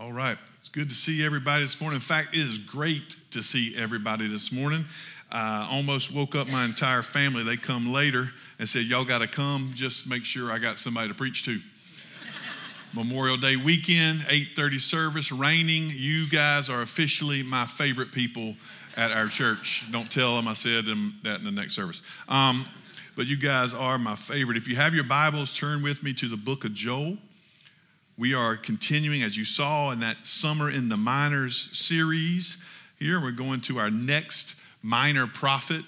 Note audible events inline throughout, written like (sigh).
All right. It's good to see everybody this morning. In fact, it is great to see everybody this morning. I almost woke up my entire family. They come later and said, Y'all got to come. Just make sure I got somebody to preach to. (laughs) Memorial Day weekend, 8:30 service, raining. You guys are officially my favorite people at our church. Don't tell them I said them that in the next service. Um, but you guys are my favorite. If you have your Bibles, turn with me to the book of Joel. We are continuing, as you saw in that Summer in the Minors series. Here we're going to our next minor prophet,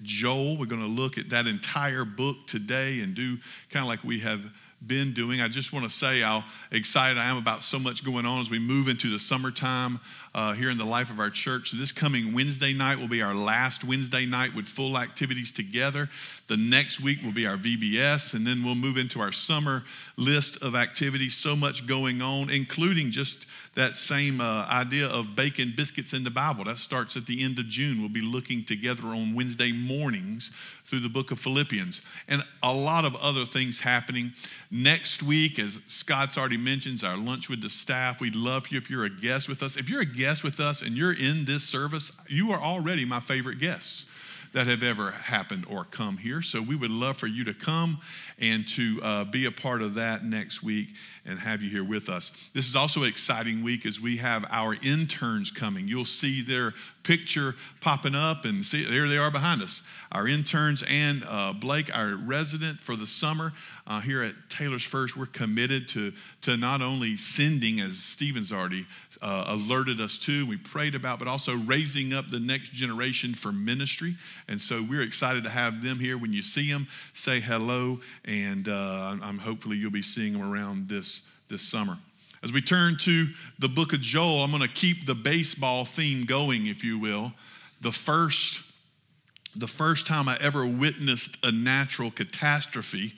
Joel. We're going to look at that entire book today and do kind of like we have been doing. I just want to say how excited I am about so much going on as we move into the summertime uh, here in the life of our church. This coming Wednesday night will be our last Wednesday night with full activities together. The next week will be our VBS, and then we'll move into our summer list of activities. So much going on, including just that same uh, idea of baking biscuits in the Bible. That starts at the end of June. We'll be looking together on Wednesday mornings through the book of Philippians and a lot of other things happening. Next week, as Scott's already mentioned, our lunch with the staff. We'd love you if you're a guest with us. If you're a guest with us and you're in this service, you are already my favorite guests that have ever happened or come here. So we would love for you to come and to uh, be a part of that next week and have you here with us. This is also an exciting week as we have our interns coming. You'll see their picture popping up, and see there they are behind us. Our interns and uh, Blake, our resident for the summer uh, here at Taylors First, we're committed to, to not only sending, as Stephen's already uh, alerted us to, we prayed about, but also raising up the next generation for ministry. And so we're excited to have them here. When you see them, say hello, uh, I'm hopefully you'll be seeing them around this this summer. As we turn to the book of Joel, I'm going to keep the baseball theme going, if you will. The first, the first time I ever witnessed a natural catastrophe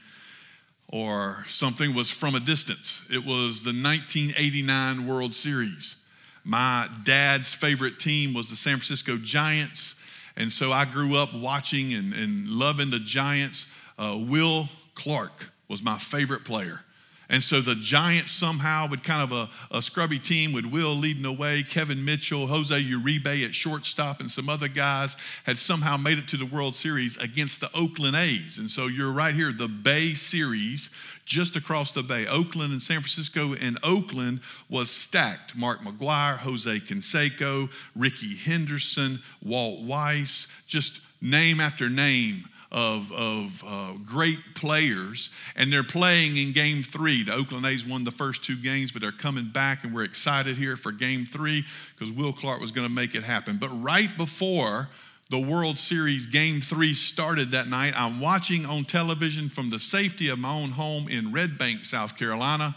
or something was from a distance. It was the 1989 World Series. My dad's favorite team was the San Francisco Giants, and so I grew up watching and, and loving the Giants. Uh, Will Clark was my favorite player. And so the Giants somehow, with kind of a, a, scrubby team, with Will leading the way, Kevin Mitchell, Jose Uribe at shortstop, and some other guys had somehow made it to the World Series against the Oakland A's. And so you're right here, the Bay Series, just across the bay. Oakland and San Francisco, and Oakland was stacked. Mark McGwire, Jose Canseco, Rickey Henderson, Walt Weiss, just name after name of, of uh, great players, and they're playing in game three. The Oakland A's won the first two games, but they're coming back, and we're excited here for game three because Will Clark was going to make it happen. But right before the World Series game three started that night, I'm watching on television from the safety of my own home in Red Bank, South Carolina,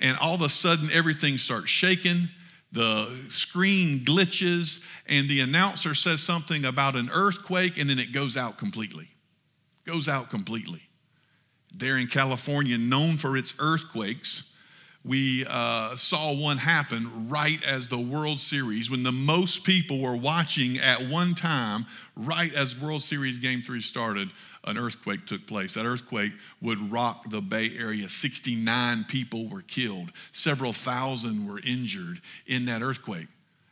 and all of a sudden everything starts shaking the screen glitches and the announcer says something about an earthquake and then it goes out completely goes out completely. There in California, known for its earthquakes, we uh, saw one happen right as the World Series, when the most people were watching at one time, right as World Series Game 3 started, an earthquake took place. That earthquake would rock the Bay Area. 69 people were killed, several thousand were injured in that earthquake.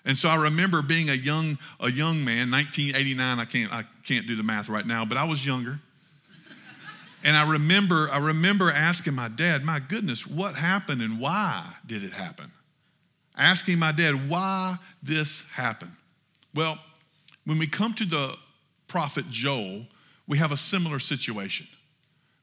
And so I remember being a young, a young man, 1989, I can't, I can't do the math right now, but I was younger. And I remember, I remember asking my dad, my goodness, what happened and why did it happen? Asking my dad why this happened. Well, when we come to the prophet Joel, we have a similar situation.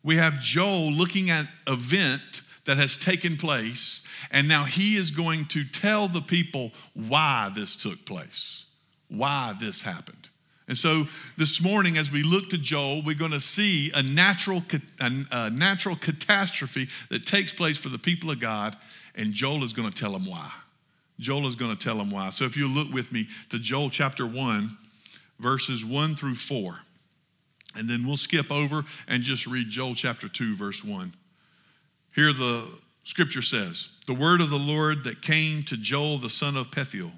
We have Joel looking at an event that has taken place, and now he is going to tell the people why this took place, why this happened. And so this morning, as we look to Joel, we're going to see a natural, a natural catastrophe that takes place for the people of God, and Joel is going to tell them why. Joel is going to tell them why. So if you look with me to Joel chapter 1, verses 1 through 4, and then we'll skip over and just read Joel chapter 2, verse 1. Here the scripture says, The word of the Lord that came to Joel the son of Pethuel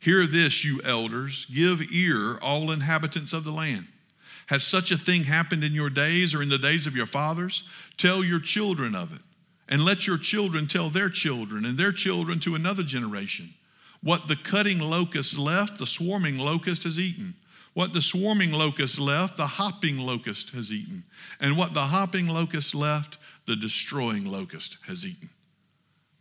Hear this, you elders, give ear, all inhabitants of the land. Has such a thing happened in your days or in the days of your fathers? Tell your children of it. And let your children tell their children and their children to another generation. What the cutting locust left, the swarming locust has eaten. What the swarming locust left, the hopping locust has eaten. And what the hopping locust left, the destroying locust has eaten.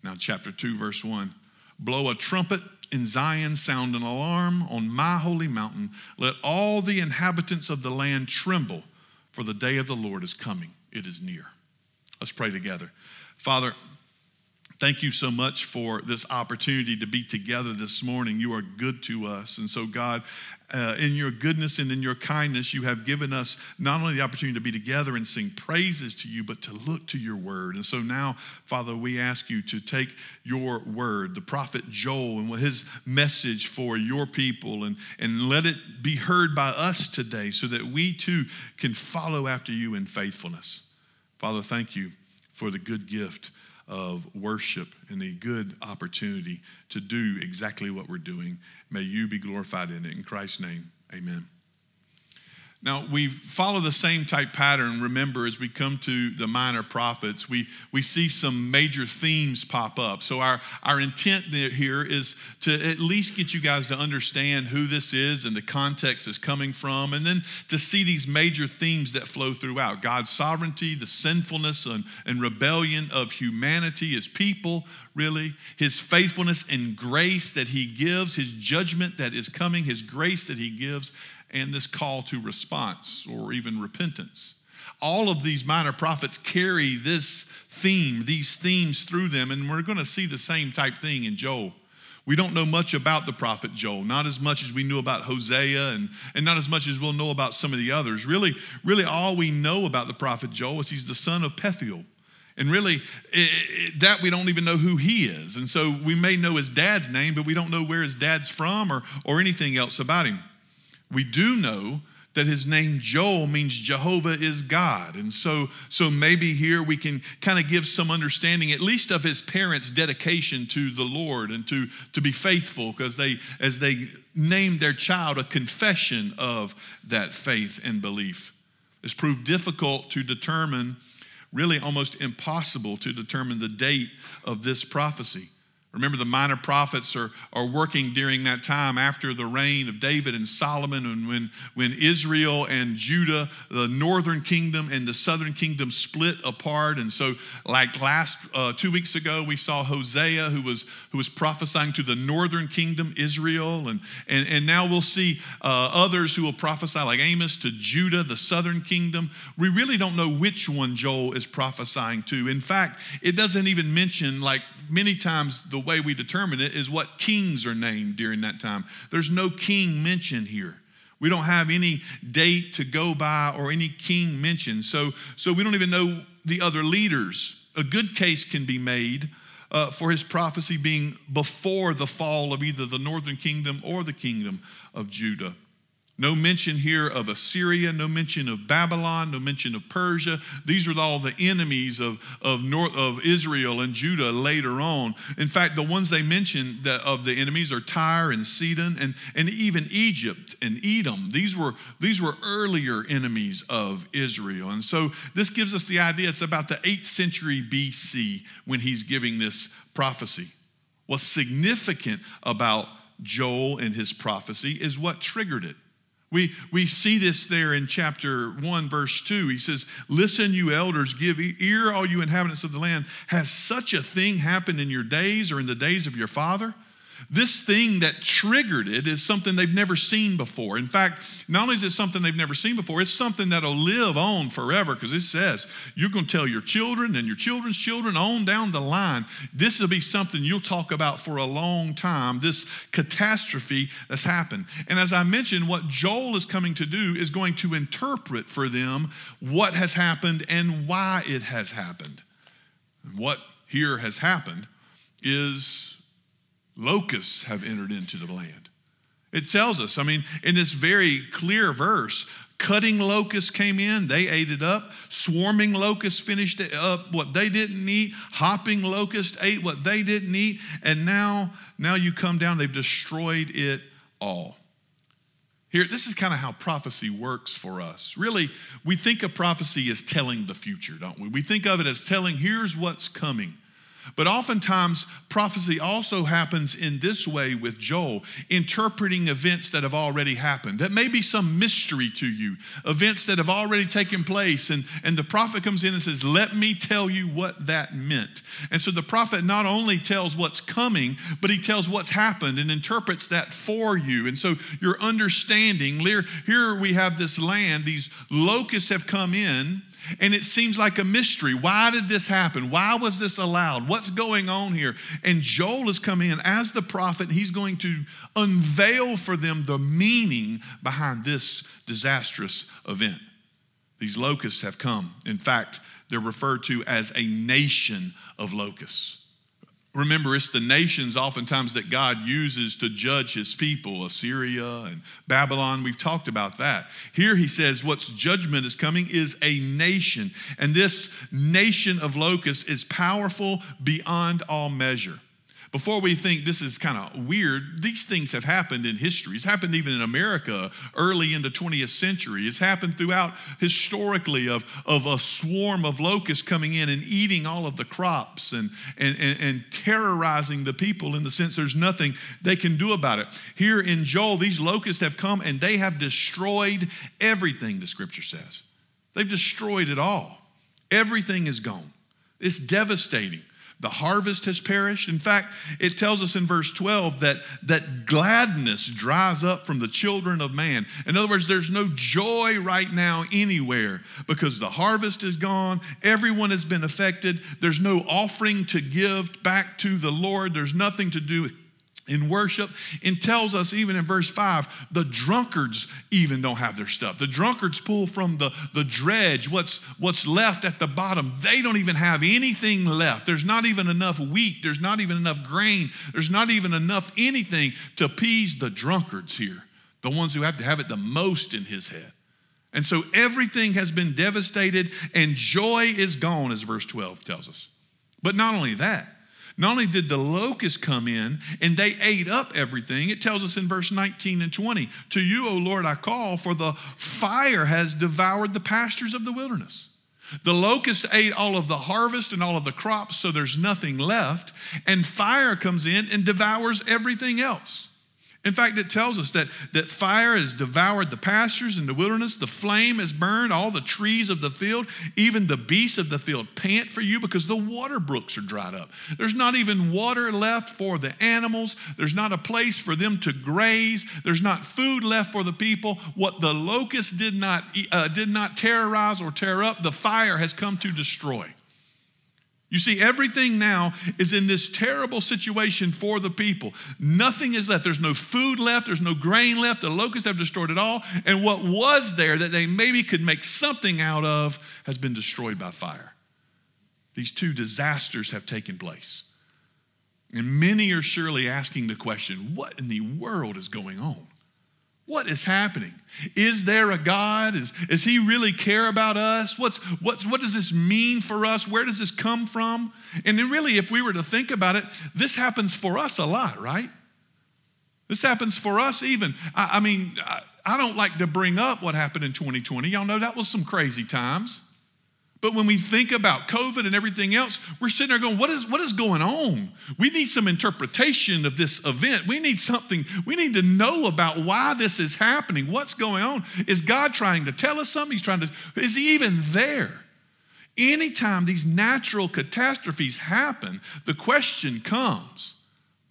Now, chapter 2, verse 1 Blow a trumpet in Zion, sound an alarm on my holy mountain. Let all the inhabitants of the land tremble, for the day of the Lord is coming. It is near. Let's pray together. Father, Thank you so much for this opportunity to be together this morning. You are good to us. And so, God, uh, in your goodness and in your kindness, you have given us not only the opportunity to be together and sing praises to you, but to look to your word. And so now, Father, we ask you to take your word, the prophet Joel, and his message for your people, and, and let it be heard by us today so that we too can follow after you in faithfulness. Father, thank you for the good gift of worship and the good opportunity to do exactly what we're doing. May you be glorified in it. In Christ's name, amen. Now, we follow the same type pattern. Remember, as we come to the minor prophets, we, we see some major themes pop up. So, our, our intent here is to at least get you guys to understand who this is and the context is coming from, and then to see these major themes that flow throughout God's sovereignty, the sinfulness and, and rebellion of humanity as people, really, His faithfulness and grace that He gives, His judgment that is coming, His grace that He gives, and this call to response or even repentance. All of these minor prophets carry this theme, these themes through them, and we're going to see the same type thing in Joel. We don't know much about the prophet Joel, not as much as we knew about Hosea and, and not as much as we'll know about some of the others. Really, really all we know about the prophet Joel is he's the son of Pethuel. And really, it, it, that we don't even know who he is. And so we may know his dad's name, but we don't know where his dad's from or, or anything else about him. We do know that his name Joel means Jehovah is God. And so, so maybe here we can kind of give some understanding, at least of his parents' dedication to the Lord and to, to be faithful, because they as they named their child a confession of that faith and belief. It's proved difficult to determine, really almost impossible to determine the date of this prophecy. Remember, the minor prophets are, are working during that time after the reign of David and Solomon, and when, when Israel and Judah, the northern kingdom and the southern kingdom split apart. And so, like last uh, two weeks ago, we saw Hosea, who was, who was prophesying to the northern kingdom, Israel. And, and, and now we'll see uh, others who will prophesy, like Amos, to Judah, the southern kingdom. We really don't know which one Joel is prophesying to. In fact, it doesn't even mention, like many times, the way we determine it is what kings are named during that time. There's no king mentioned here. We don't have any date to go by or any king mentioned. So, so we don't even know the other leaders. A good case can be made uh, for his prophecy being before the fall of either the northern kingdom or the kingdom of Judah. No mention here of Assyria, no mention of Babylon, no mention of Persia. These are all the enemies of, of, North, of Israel and Judah later on. In fact, the ones they mention that of the enemies are Tyre and Sidon and, and even Egypt and Edom. These were, these were earlier enemies of Israel. And so this gives us the idea it's about the 8th century BC when he's giving this prophecy. What's significant about Joel and his prophecy is what triggered it. We, we see this there in chapter 1, verse 2. He says, Listen, you elders, give ear, all you inhabitants of the land. Has such a thing happened in your days or in the days of your father? This thing that triggered it is something they've never seen before. In fact, not only is it something they've never seen before, it's something that'll live on forever because it says you're going to tell your children and your children's children on down the line. This will be something you'll talk about for a long time, this catastrophe that's happened. And as I mentioned, what Joel is coming to do is going to interpret for them what has happened and why it has happened. What here has happened is locusts have entered into the land. It tells us, I mean, in this very clear verse, cutting locusts came in, they ate it up. Swarming locusts finished up what they didn't eat. Hopping locusts ate what they didn't eat. And now, now you come down, they've destroyed it all. Here, this is kind of how prophecy works for us. Really, we think of prophecy as telling the future, don't we? We think of it as telling, here's what's coming. But oftentimes, prophecy also happens in this way with Joel, interpreting events that have already happened. That may be some mystery to you, events that have already taken place. And, and the prophet comes in and says, Let me tell you what that meant. And so the prophet not only tells what's coming, but he tells what's happened and interprets that for you. And so your understanding, here we have this land, these locusts have come in and it seems like a mystery. Why did this happen? Why was this allowed? What's going on here? And Joel is coming in as the prophet. He's going to unveil for them the meaning behind this disastrous event. These locusts have come. In fact, they're referred to as a nation of locusts. Remember, it's the nations oftentimes that God uses to judge his people Assyria and Babylon. We've talked about that. Here he says, What's judgment is coming is a nation. And this nation of locusts is powerful beyond all measure before we think this is kind of weird, these things have happened in history. It's happened even in America early in the 20th century. It's happened throughout historically of, of a swarm of locusts coming in and eating all of the crops and, and, and, and terrorizing the people in the sense there's nothing they can do about it. Here in Joel, these locusts have come and they have destroyed everything, the scripture says. They've destroyed it all. Everything is gone. It's devastating. The harvest has perished. In fact, it tells us in verse 12 that, that gladness dries up from the children of man. In other words, there's no joy right now anywhere because the harvest is gone. Everyone has been affected. There's no offering to give back to the Lord. There's nothing to do in worship and tells us even in verse 5 the drunkards even don't have their stuff. The drunkards pull from the, the dredge what's what's left at the bottom. They don't even have anything left. There's not even enough wheat. There's not even enough grain. There's not even enough anything to appease the drunkards here the ones who have to have it the most in his head. And so everything has been devastated and joy is gone as verse 12 tells us. But not only that not only did the locusts come in and they ate up everything, it tells us in verse 19 and 20 To you, O Lord, I call, for the fire has devoured the pastures of the wilderness. The locusts ate all of the harvest and all of the crops, so there's nothing left, and fire comes in and devours everything else. In fact, it tells us that, that fire has devoured the pastures and the wilderness. The flame has burned all the trees of the field. Even the beasts of the field pant for you because the water brooks are dried up. There's not even water left for the animals. There's not a place for them to graze. There's not food left for the people. What the locust did not, uh, did not terrorize or tear up, the fire has come to destroy. You see, everything now is in this terrible situation for the people. Nothing is left. There's no food left. There's no grain left. The locusts have destroyed it all. And what was there that they maybe could make something out of has been destroyed by fire. These two disasters have taken place. And many are surely asking the question what in the world is going on? What is happening? Is there a God? Is, does He really care about us? What's, what's, what does this mean for us? Where does this come from? And then, really, if we were to think about it, this happens for us a lot, right? This happens for us even. I, I mean, I, I don't like to bring up what happened in 2020. Y'all know that was some crazy times. But when we think about COVID and everything else, we're sitting there going, what is, what is going on? We need some interpretation of this event. We need something, we need to know about why this is happening. What's going on? Is God trying to tell us something? He's trying to, is He even there? Anytime these natural catastrophes happen, the question comes,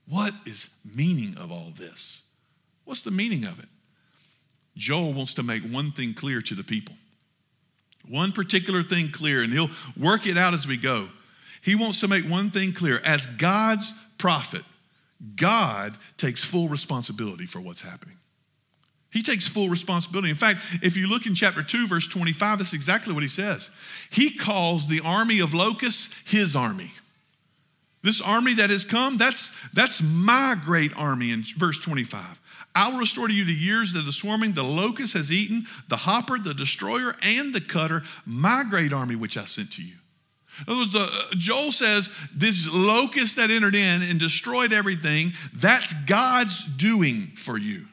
what is meaning of all this? What's the meaning of it? Joel wants to make one thing clear to the people. One particular thing clear, and he'll work it out as we go. He wants to make one thing clear as God's prophet, God takes full responsibility for what's happening. He takes full responsibility. In fact, if you look in chapter 2, verse 25, that's exactly what he says. He calls the army of locusts his army. This army that has come, that's, that's my great army in verse 25. I will restore to you the years that the swarming the locust has eaten, the hopper, the destroyer, and the cutter, my great army which I sent to you. In other words, uh, Joel says this locust that entered in and destroyed everything, that's God's doing for you.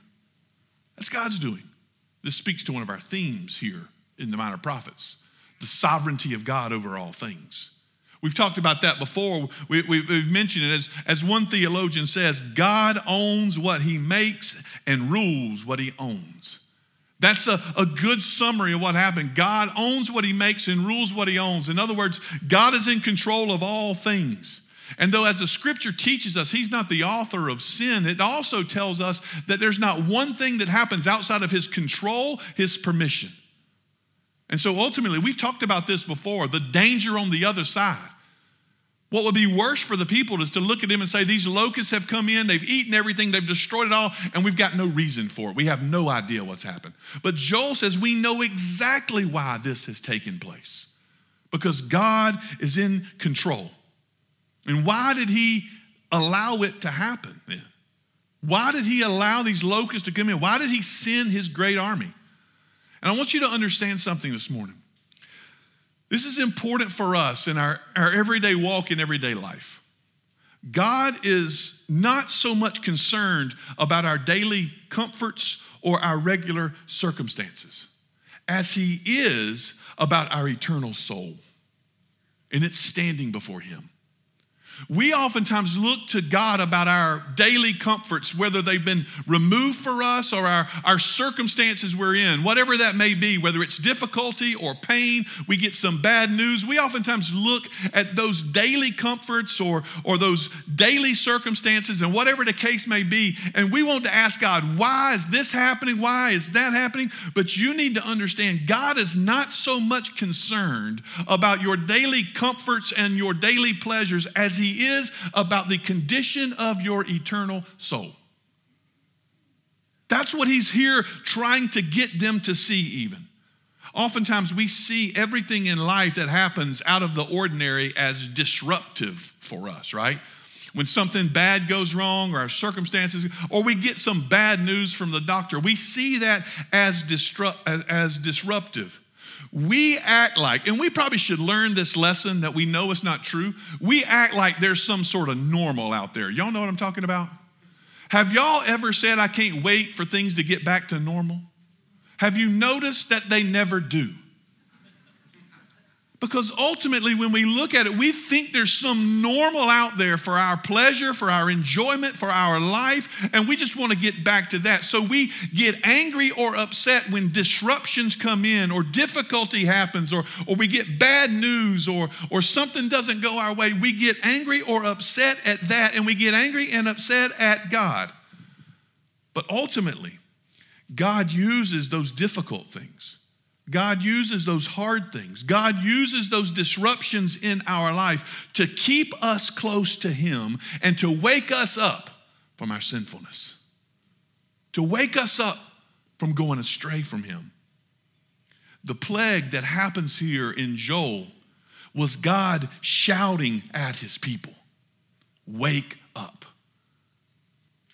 That's God's doing. This speaks to one of our themes here in the Minor Prophets the sovereignty of God over all things. We've talked about that before. We, have mentioned it as, as one theologian says God owns what he makes and rules what he owns. That's a, a good summary of what happened. God owns what he makes and rules what he owns. In other words, God is in control of all things. And though, as the scripture teaches us, he's not the author of sin, it also tells us that there's not one thing that happens outside of his control, his permission. And so ultimately, we've talked about this before the danger on the other side. What would be worse for the people is to look at him and say, These locusts have come in, they've eaten everything, they've destroyed it all, and we've got no reason for it. We have no idea what's happened. But Joel says, We know exactly why this has taken place because God is in control. And why did he allow it to happen then? Why did he allow these locusts to come in? Why did he send his great army? And I want you to understand something this morning. This is important for us in our, our everyday walk in everyday life. God is not so much concerned about our daily comforts or our regular circumstances as He is about our eternal soul and it's standing before Him. We oftentimes look to God about our daily comforts, whether they've been removed for us or our, our circumstances we're in, whatever that may be, whether it's difficulty or pain, we get some bad news. We oftentimes look at those daily comforts or, or those daily circumstances and whatever the case may be, and we want to ask God, why is this happening? Why is that happening? But you need to understand God is not so much concerned about your daily comforts and your daily pleasures as He is about the condition of your eternal soul. That's what he's here trying to get them to see, even. Oftentimes, we see everything in life that happens out of the ordinary as disruptive for us, right? When something bad goes wrong or our circumstances, or we get some bad news from the doctor, we see that as, disrupt, as disruptive we act like, and we probably should learn this lesson that we know it's not true. We act like there's some sort of normal out there. Y'all know what I'm talking about? Have y'all ever said, I can't wait for things to get back to normal? Have you noticed that they never do? Because ultimately, when we look at it, we think there's some normal out there for our pleasure, for our enjoyment, for our life, and we just want to get back to that. So we get angry or upset when disruptions come in, or difficulty happens, or, or we get bad news, or, or something doesn't go our way. We get angry or upset at that, and we get angry and upset at God. But ultimately, God uses those difficult things God uses those hard things. God uses those disruptions in our life to keep us close to Him and to wake us up from our sinfulness, to wake us up from going astray from Him. The plague that happens here in Joel was God shouting at His people Wake.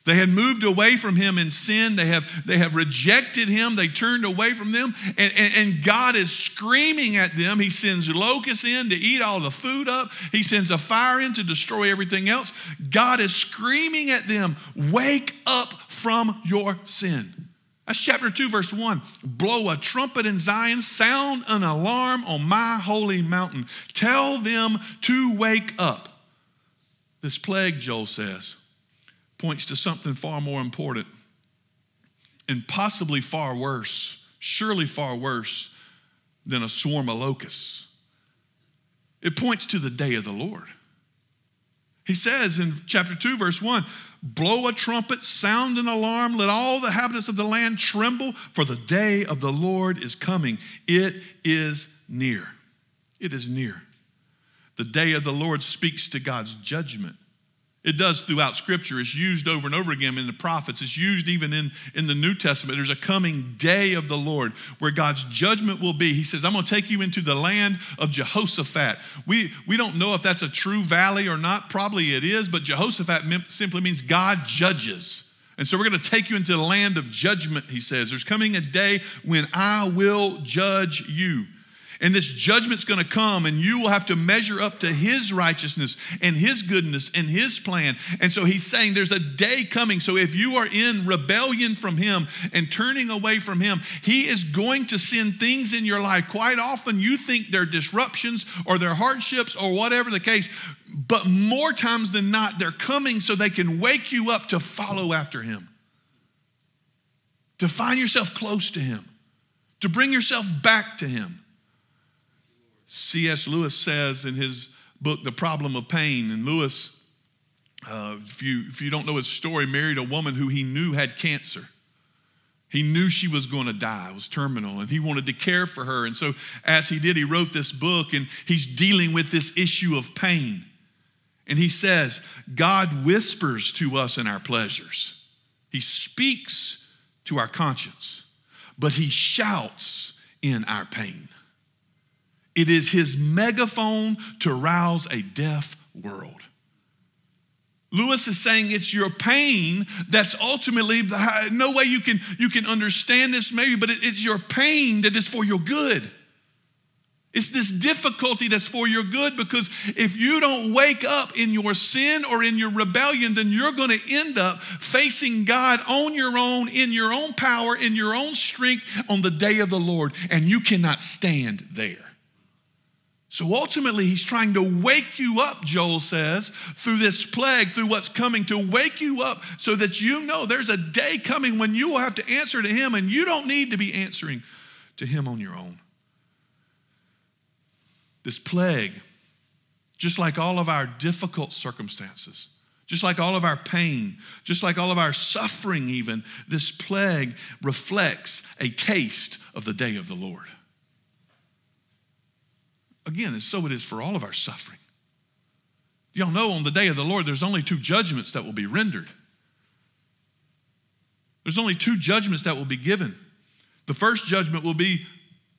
They had moved away from him in sin. They have, they have rejected him. They turned away from them. And, and, and, God is screaming at them. He sends locusts in to eat all the food up, He sends a fire in to destroy everything else. God is screaming at them Wake up from your sin. That's chapter 2, verse 1. Blow a trumpet in Zion, sound an alarm on my holy mountain. Tell them to wake up. This plague, Joel says, points to something far more important and possibly far worse, surely far worse than a swarm of locusts. It points to the day of the Lord. He says in chapter 2, verse 1 Blow a trumpet, sound an alarm, let all the inhabitants of the land tremble, for the day of the Lord is coming. It is near. It is near. The day of the Lord speaks to God's judgment it does throughout Scripture. It's used over and over again in the prophets. It's used even in, in the New Testament. There's a coming day of the Lord where God's judgment will be. He says, I'm going to take you into the land of Jehoshaphat. We, we don't know if that's a true valley or not. Probably it is, but Jehoshaphat simply means God judges. And so we're going to take you into the land of judgment, he says. There's coming a day when I will judge you. And this judgment's going to come, and you will have to measure up to His righteousness and His goodness and His plan. And so He's saying there's a day coming. So if you are in rebellion from Him and turning away from Him, He is going to send things in your life. Quite often, you think they're disruptions or they're hardships or whatever the case, but more times than not, they're coming so they can wake you up to follow after Him, to find yourself close to Him, to bring yourself back to Him. C.S. Lewis says in his book, The Problem of Pain, and Lewis, uh, if, you, if you don't know his story, married a woman who he knew had cancer. He knew she was going to die, it was terminal, and he wanted to care for her. And so, as he did, he wrote this book, and he's dealing with this issue of pain. And he says, God whispers to us in our pleasures, He speaks to our conscience, but He shouts in our pain. It is his megaphone to rouse a deaf world. Lewis is saying it's your pain that's ultimately no way you can you can understand this maybe, but it, it's your pain that is for your good. It's this difficulty that's for your good because if you don't wake up in your sin or in your rebellion, then you're going to end up facing God on your own, in your own power, in your own strength on the day of the Lord, and you cannot stand there. So ultimately, he's trying to wake you up, Joel says, through this plague, through what's coming, to wake you up so that you know there's a day coming when you will have to answer to him and you don't need to be answering to him on your own. This plague, just like all of our difficult circumstances, just like all of our pain, just like all of our suffering, even, this plague reflects a taste of the day of the Lord. Again, and so it is for all of our suffering. Y'all know on the day of the Lord, there's only two judgments that will be rendered. There's only two judgments that will be given. The first judgment will be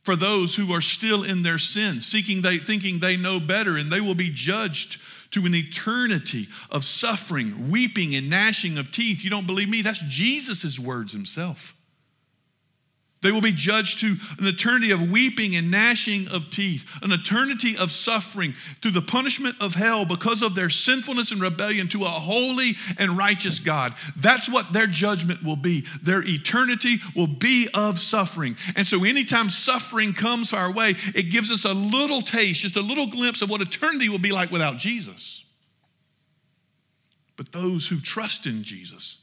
for those who are still in their sin, seeking they thinking they know better, and they will be judged to an eternity of suffering, weeping, and gnashing of teeth. You don't believe me? That's Jesus' words himself. They will be judged to an eternity of weeping and gnashing of teeth, an eternity of suffering through the punishment of hell because of their sinfulness and rebellion to a holy and righteous God. That's what their judgment will be. Their eternity will be of suffering. And so, anytime suffering comes our way, it gives us a little taste, just a little glimpse of what eternity will be like without Jesus. But those who trust in Jesus,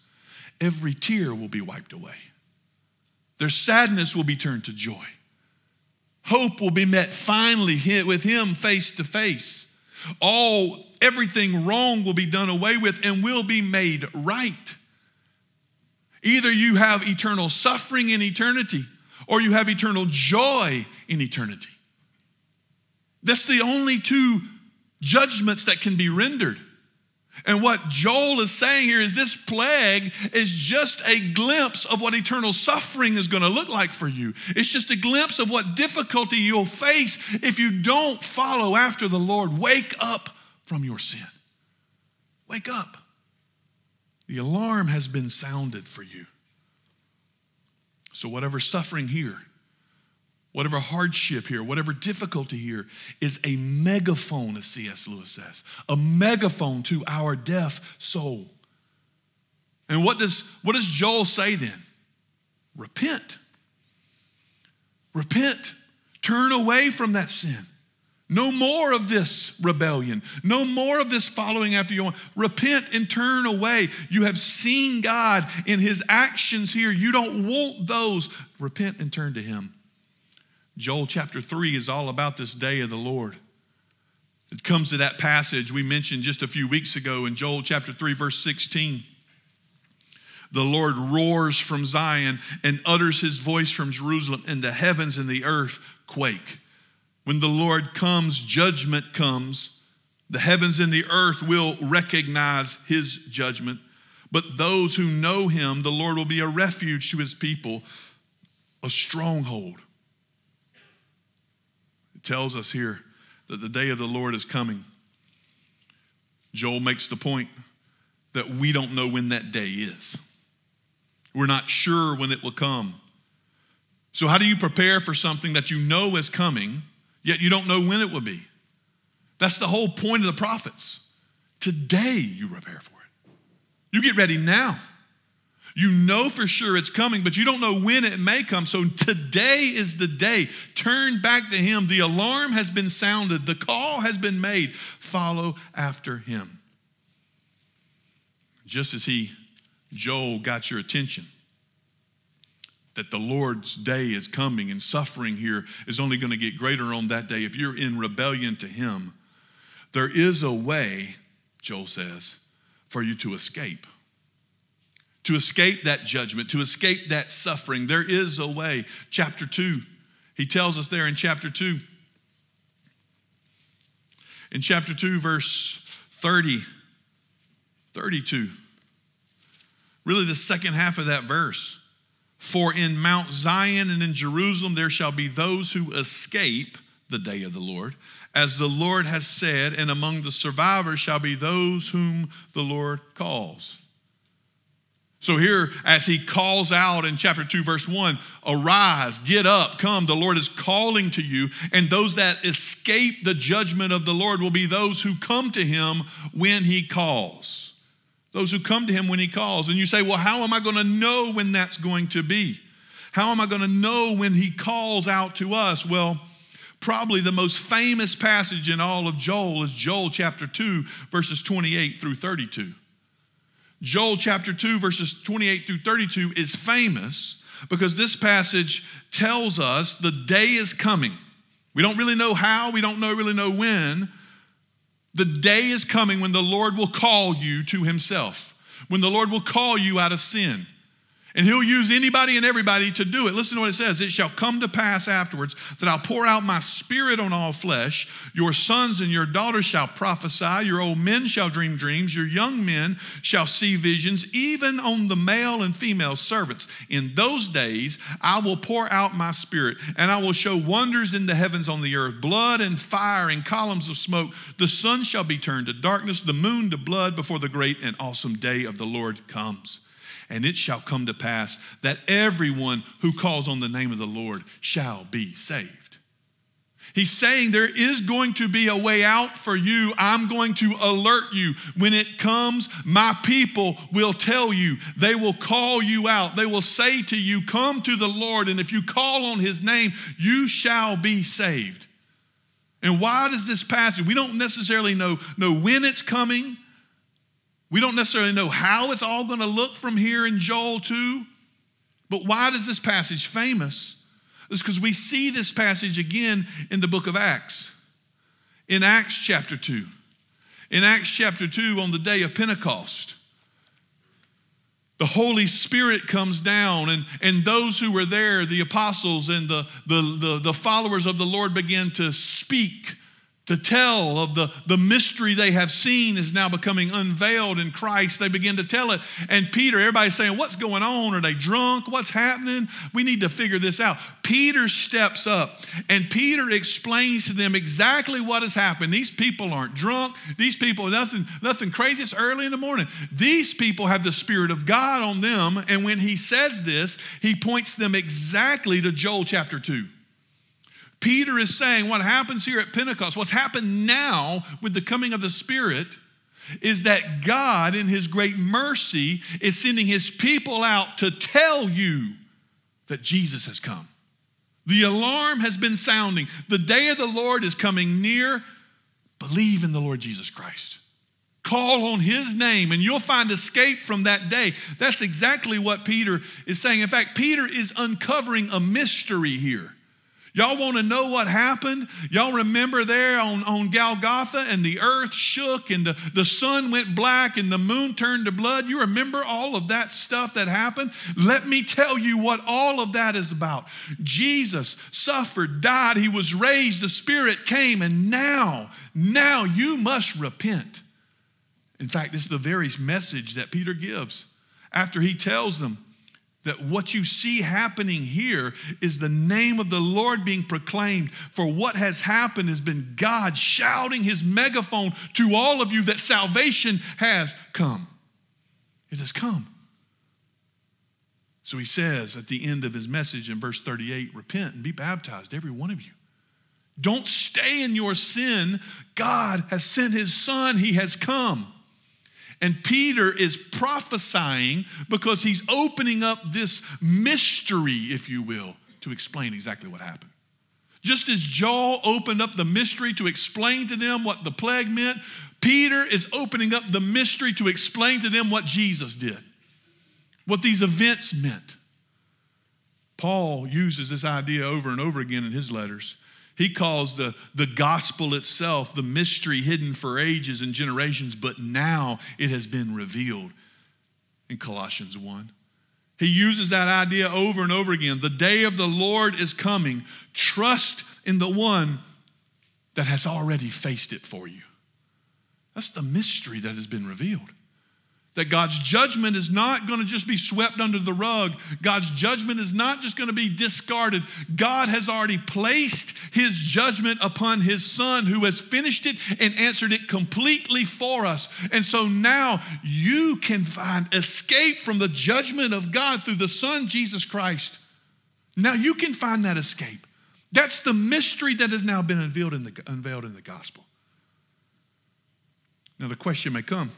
every tear will be wiped away. Their sadness will be turned to joy. Hope will be met finally with Him face to face. All, everything wrong will be done away with and will be made right. Either you have eternal suffering in eternity or you have eternal joy in eternity. That's the only two judgments that can be rendered. And what Joel is saying here is this plague is just a glimpse of what eternal suffering is going to look like for you. It's just a glimpse of what difficulty you'll face if you don't follow after the Lord. Wake up from your sin. Wake up. The alarm has been sounded for you. So, whatever suffering here, whatever hardship here, whatever difficulty here, is a megaphone, as C.S. Lewis says, a megaphone to our deaf soul. And what does, what does Joel say then? Repent. Repent. Turn away from that sin. No more of this rebellion. No more of this following after your own. Repent and turn away. You have seen God in his actions here. You don't want those. Repent and turn to him. Joel chapter 3 is all about this day of the Lord. It comes to that passage we mentioned just a few weeks ago in Joel chapter 3, verse 16. The Lord roars from Zion and utters his voice from Jerusalem, and the heavens and the earth quake. When the Lord comes, judgment comes. The heavens and the earth will recognize his judgment. But those who know him, the Lord will be a refuge to his people, a stronghold tells us here that the day of the Lord is coming. Joel makes the point that we don't know when that day is. We're not sure when it will come. So, how do you prepare for something that you know is coming, yet you don't know when it will be. That's the whole point of the prophets. Today you prepare for it. You get ready now. You know for sure it's coming, but you don't know when it may come. So today is the day. Turn back to Him. The alarm has been sounded, the call has been made. Follow after Him. Just as He, Joel, got your attention that the Lord's day is coming and suffering here is only going to get greater on that day. If you're in rebellion to Him, there is a way, Joel says, for you to escape. To escape that judgment, to escape that suffering. There is a way. Chapter 2, he tells us there in chapter 2. In chapter 2, verse 30, 32, really the second half of that verse. For in Mount Zion and in Jerusalem there shall be those who escape the day of the Lord, as the Lord has said, and among the survivors shall be those whom the Lord calls. So, here, as he calls out in chapter 2, verse 1, arise, get up, come, the Lord is calling to you. And those that escape the judgment of the Lord will be those who come to him when he calls those who come to him when he calls. And you say, well, how am I going to know when that's going to be? How am I going to know when he calls out to us? Well, probably the most famous passage in all of Joel is Joel chapter 2, verses 28 through 32. Joel chapter 2, verses 28 through 32 is famous because this passage tells us the day is coming. We don't really know how, we don't know, really know when, the day is coming when the Lord will call you to Himself, when the Lord will call you out of sin. And he'll use anybody and everybody to do it. Listen to what it says It shall come to pass afterwards that I'll pour out my spirit on all flesh. Your sons and your daughters shall prophesy. Your old men shall dream dreams. Your young men shall see visions, even on the male and female servants. In those days, I will pour out my spirit, and I will show wonders in the heavens on the earth blood and fire and columns of smoke. The sun shall be turned to darkness, the moon to blood before the great and awesome day of the Lord comes. And it shall come to pass that everyone who calls on the name of the Lord shall be saved. He's saying there is going to be a way out for you. I'm going to alert you. When it comes, my people will tell you. They will call you out. They will say to you, Come to the Lord. And if you call on his name, you shall be saved. And why does this passage? We don't necessarily know, know when it's coming. We don't necessarily know how it's all going to look from here in Joel 2, but why does this passage famous? It's because we see this passage again in the book of Acts. In Acts chapter 2. In Acts chapter 2, on the day of Pentecost, the Holy Spirit comes down, and, and those who were there, the apostles and the, the, the, the followers of the Lord, begin to speak to tell of the, the mystery they have seen is now becoming unveiled in Christ. They begin to tell it. And Peter, everybody's saying, What's going on? Are they drunk? What's happening? We need to figure this out. Peter steps up and Peter explains to them exactly what has happened. These people aren't drunk. These people, nothing, nothing crazy. It's early in the morning. These people have the Spirit of God on them. And when he says this, he points them exactly to Joel chapter 2. Peter is saying what happens here at Pentecost, what's happened now with the coming of the Spirit, is that God, in His great mercy, is sending His people out to tell you that Jesus has come. The alarm has been sounding. The day of the Lord is coming near. Believe in the Lord Jesus Christ. Call on his name and you'll find escape from that day. That's exactly what Peter is saying. In fact, Peter is uncovering a mystery here. Y'all want to know what happened? Y'all remember there on, on Golgotha and the earth shook and the, the sun went black and the moon turned to blood? You remember all of that stuff that happened? Let me tell you what all of that is about. Jesus suffered, died, he was raised, the Spirit came, and now, now you must repent. In fact, it's the very message that Peter gives after he tells them that what you see happening here is the name of the Lord being proclaimed. For what has happened has been God shouting his megaphone to all of you that salvation has come. It has come. So he says at the end of his message in verse 38 repent and be baptized, every one of you, Don't stay in your sin. God has sent his son, he has come. And Peter is prophesying because he's opening up this mystery, if you will, to explain exactly what happened. Just as Joel opened up the mystery to explain to them what the plague meant, Peter is opening up the mystery to explain to them what Jesus did, what these events meant. Paul uses this idea over and over again in his letters. He calls the, the gospel itself the mystery hidden for ages and generations, but now it has been revealed in Colossians 1. He uses that idea over and over again. The day of the Lord is coming. Trust in the one that has already faced it for you. That's the mystery that has been revealed. That God's judgment is not going to just be swept under the rug. God's judgment is not just going to be discarded. God has already placed his judgment upon his son who has finished it and answered it completely for us. And so now you can find escape from the judgment of God through the son Jesus Christ. Now you can find that escape. That's the mystery that has now been unveiled in the, unveiled in the gospel. Now the question may come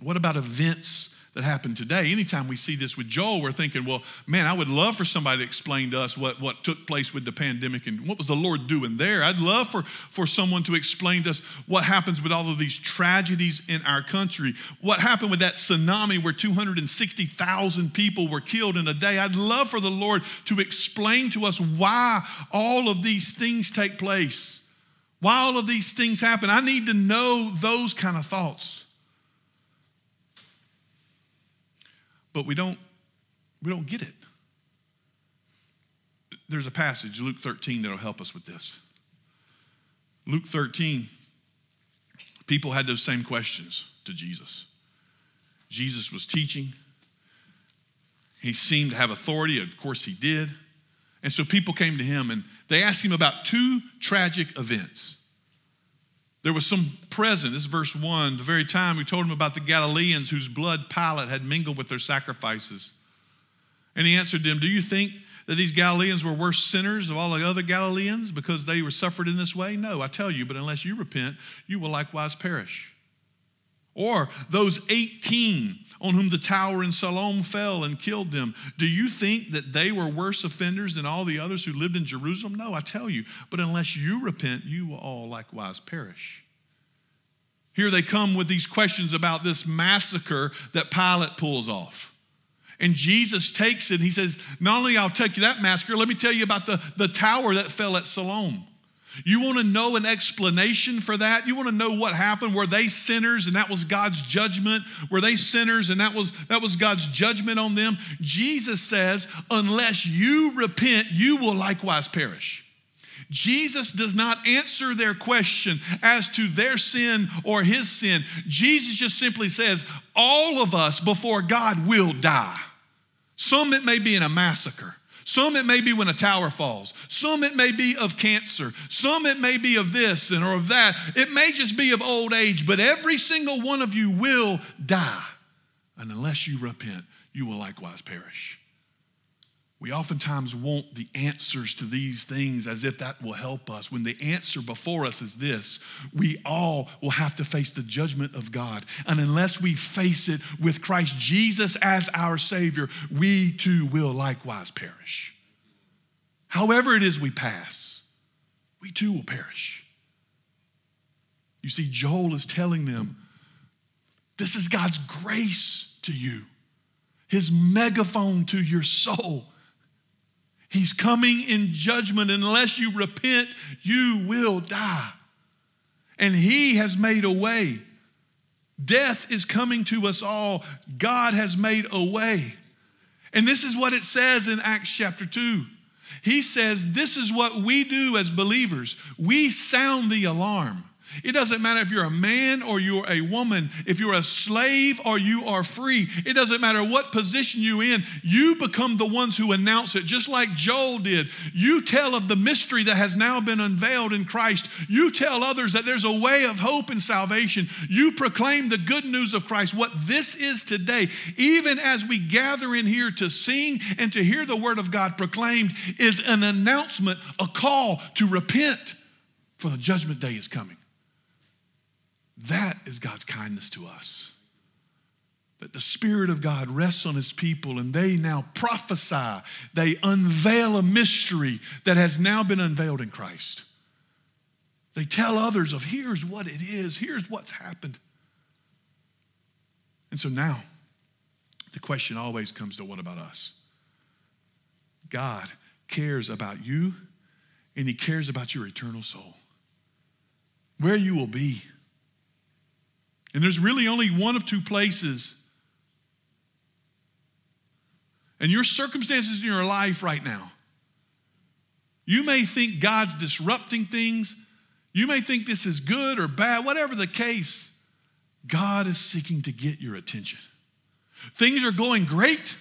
what about events that happen today? Anytime we see this with Joel, we're thinking, well, man, I would love for somebody to explain to us what, what took place with the pandemic and what was the Lord doing there. I'd love for, for someone to explain to us what happens with all of these tragedies in our country. What happened with that tsunami where 260,000 people were killed in a day. I'd love for the Lord to explain to us why all of these things take place. Why all of these things happen. I need to know those kind of thoughts. But we don't we don't get it. There's a passage, Luke 13, that'll help us with this. Luke 13, people had those same questions to Jesus. Jesus was teaching. He seemed to have authority. Of course, he did. And so people came to him and they asked him about two tragic events. There was some present, this is verse 1, the very time we told him about the Galileans whose blood Pilate had mingled with their sacrifices. And he answered them, Do you think that these Galileans were worse sinners of all the other Galileans because they were suffered in this way? No, I tell you, but unless you repent, you will likewise perish. Or those 18 on whom the tower in Siloam fell and killed them, do you think that they were worse offenders than all the others who lived in Jerusalem? No, I tell you, but unless you repent, you will all likewise perish. Here they come with these questions about this massacre that Pilate pulls off. And Jesus takes it and he says, Not only I'll take you that massacre, let me tell you about the, the tower that fell at Siloam. You want to know an explanation for that? You want to know what happened? Were they sinners and that was God's judgment? Were they sinners and that was that was God's judgment on them? Jesus says, "Unless you repent, you will likewise perish." Jesus does not answer their question as to their sin or his sin. Jesus just simply says, "All of us before God will die." Some it may be in a massacre. Some it may be when a tower falls. Some it may be of cancer. Some it may be of this and or of that. It may just be of old age, but every single one of you will die. And unless you repent, you will likewise perish. We oftentimes want the answers to these things as if that will help us, when the answer before us is this we all will have to face the judgment of God. And unless we face it with Christ Jesus as our Savior, we too will likewise perish. However, it is we pass, we too will perish. You see, Joel is telling them this is God's grace to you, His megaphone to your soul He's coming in judgment. Unless you repent, you will die. And He has made a way. Death is coming to us all. God has made a way. And this is what it says in Acts chapter 2. He says, This is what we do as believers. We sound the alarm. It doesn't matter if you're a man or you're a woman, if you're a slave or you are free. It doesn't matter what position you're in, you become the ones who announce it, just like Joel did. You tell of the mystery that has now been unveiled in Christ. You tell others that there's a way of hope and salvation. You proclaim the good news of Christ, what this is today. Even as we gather in here to sing and to hear the word of God proclaimed, is an announcement, a call to repent, for the judgment day is coming. That is God's kindness to us. That the Spirit of God rests on His people and they now prophesy. They unveil a mystery that has now been unveiled in Christ. They tell others of here's what it is, here's what's happened. And so now, the question always comes to what about us? God cares about you and He cares about your eternal soul, where you will be. And there's really only one of two places. And your circumstances in your life right now, you may think God's disrupting things. You may think this is good or bad, whatever the case. God is seeking to get your attention. Things are going great.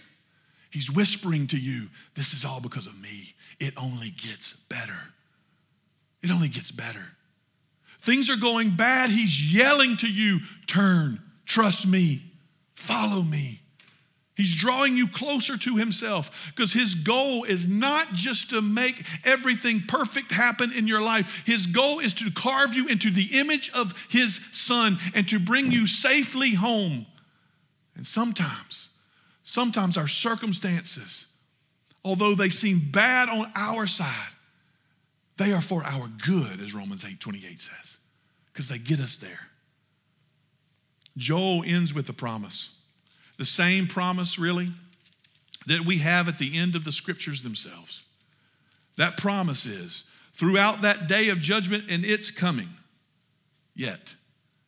He's whispering to you, This is all because of me. It only gets better. It only gets better. Things are going bad. He's yelling to you, Turn, trust me, follow me. He's drawing you closer to himself because his goal is not just to make everything perfect happen in your life. His goal is to carve you into the image of his son and to bring you safely home. And sometimes, sometimes our circumstances, although they seem bad on our side, they are for our good, as Romans 8 28 says, because they get us there. Joel ends with a promise. The same promise, really, that we have at the end of the scriptures themselves. That promise is throughout that day of judgment and its coming, yet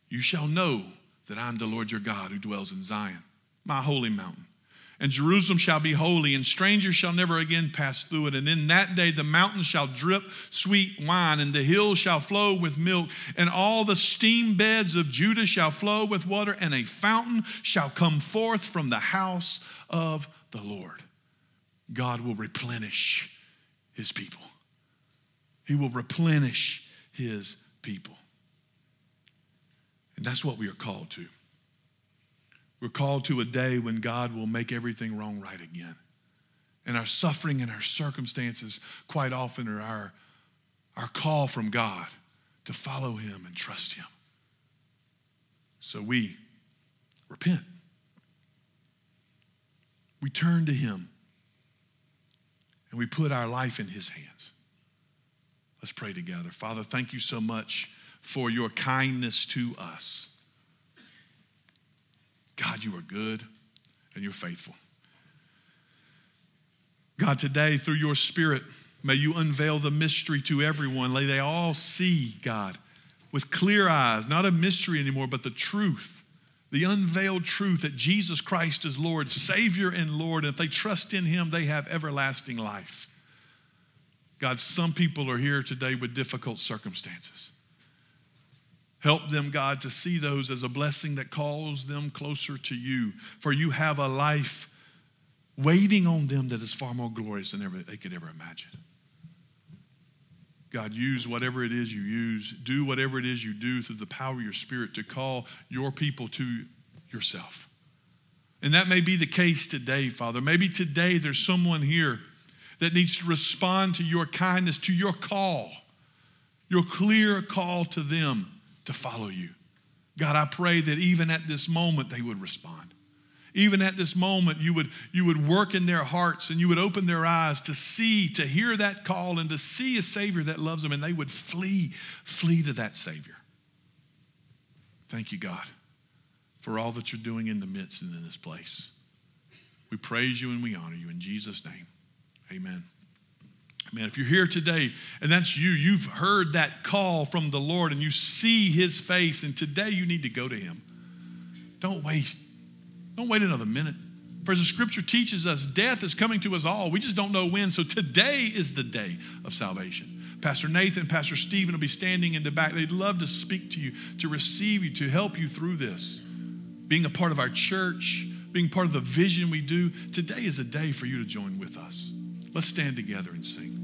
you shall know that I'm the Lord your God who dwells in Zion, my holy mountain. And Jerusalem shall be holy, and strangers shall never again pass through it. And in that day the mountains shall drip sweet wine, and the hills shall flow with milk, and all the stream beds of Judah shall flow with water, and a fountain shall come forth from the house of the Lord. God will replenish his people. He will replenish his people. And that's what we are called to. We're called to a day when God will make everything wrong right again. And our suffering and our circumstances quite often are our, our call from God to follow Him and trust Him. So we repent. We turn to Him and we put our life in His hands. Let's pray together. Father, thank you so much for your kindness to us. God, you are good and you're faithful. God, today, through your Spirit, may you unveil the mystery to everyone. May they all see, God, with clear eyes, not a mystery anymore, but the truth, the unveiled truth that Jesus Christ is Lord, Savior, and Lord. And if they trust in Him, they have everlasting life. God, some people are here today with difficult circumstances. Help them, God, to see those as a blessing that calls them closer to you. For you have a life waiting on them that is far more glorious than ever, they could ever imagine. God, use whatever it is you use, do whatever it is you do through the power of your Spirit to call your people to yourself. And that may be the case today, Father. Maybe today there's someone here that needs to respond to your kindness, to your call, your clear call to them to follow you. God, I pray that even at this moment they would respond. Even at this moment, you would, you would work in their hearts and you would open their eyes to see, to hear that call and to see a Savior that loves them, and they would flee, flee to that Savior. Thank you, God, for all that you're doing in the midst and in this place. We praise you and we honor you in Jesus' name. Amen. Man, if you're here today and that's you, you've heard that call from the Lord and you see his face, and today you need to go to him. Don't waste. Don't wait another minute. For as the scripture teaches us, death is coming to us all. We just don't know when. So today is the day of salvation. Pastor Nathan, Pastor Stephen will be standing in the back. They'd love to speak to you, to receive you, to help you through this. Being a part of our church, being part of the vision we do, today is a day for you to join with us. Let's stand together and sing.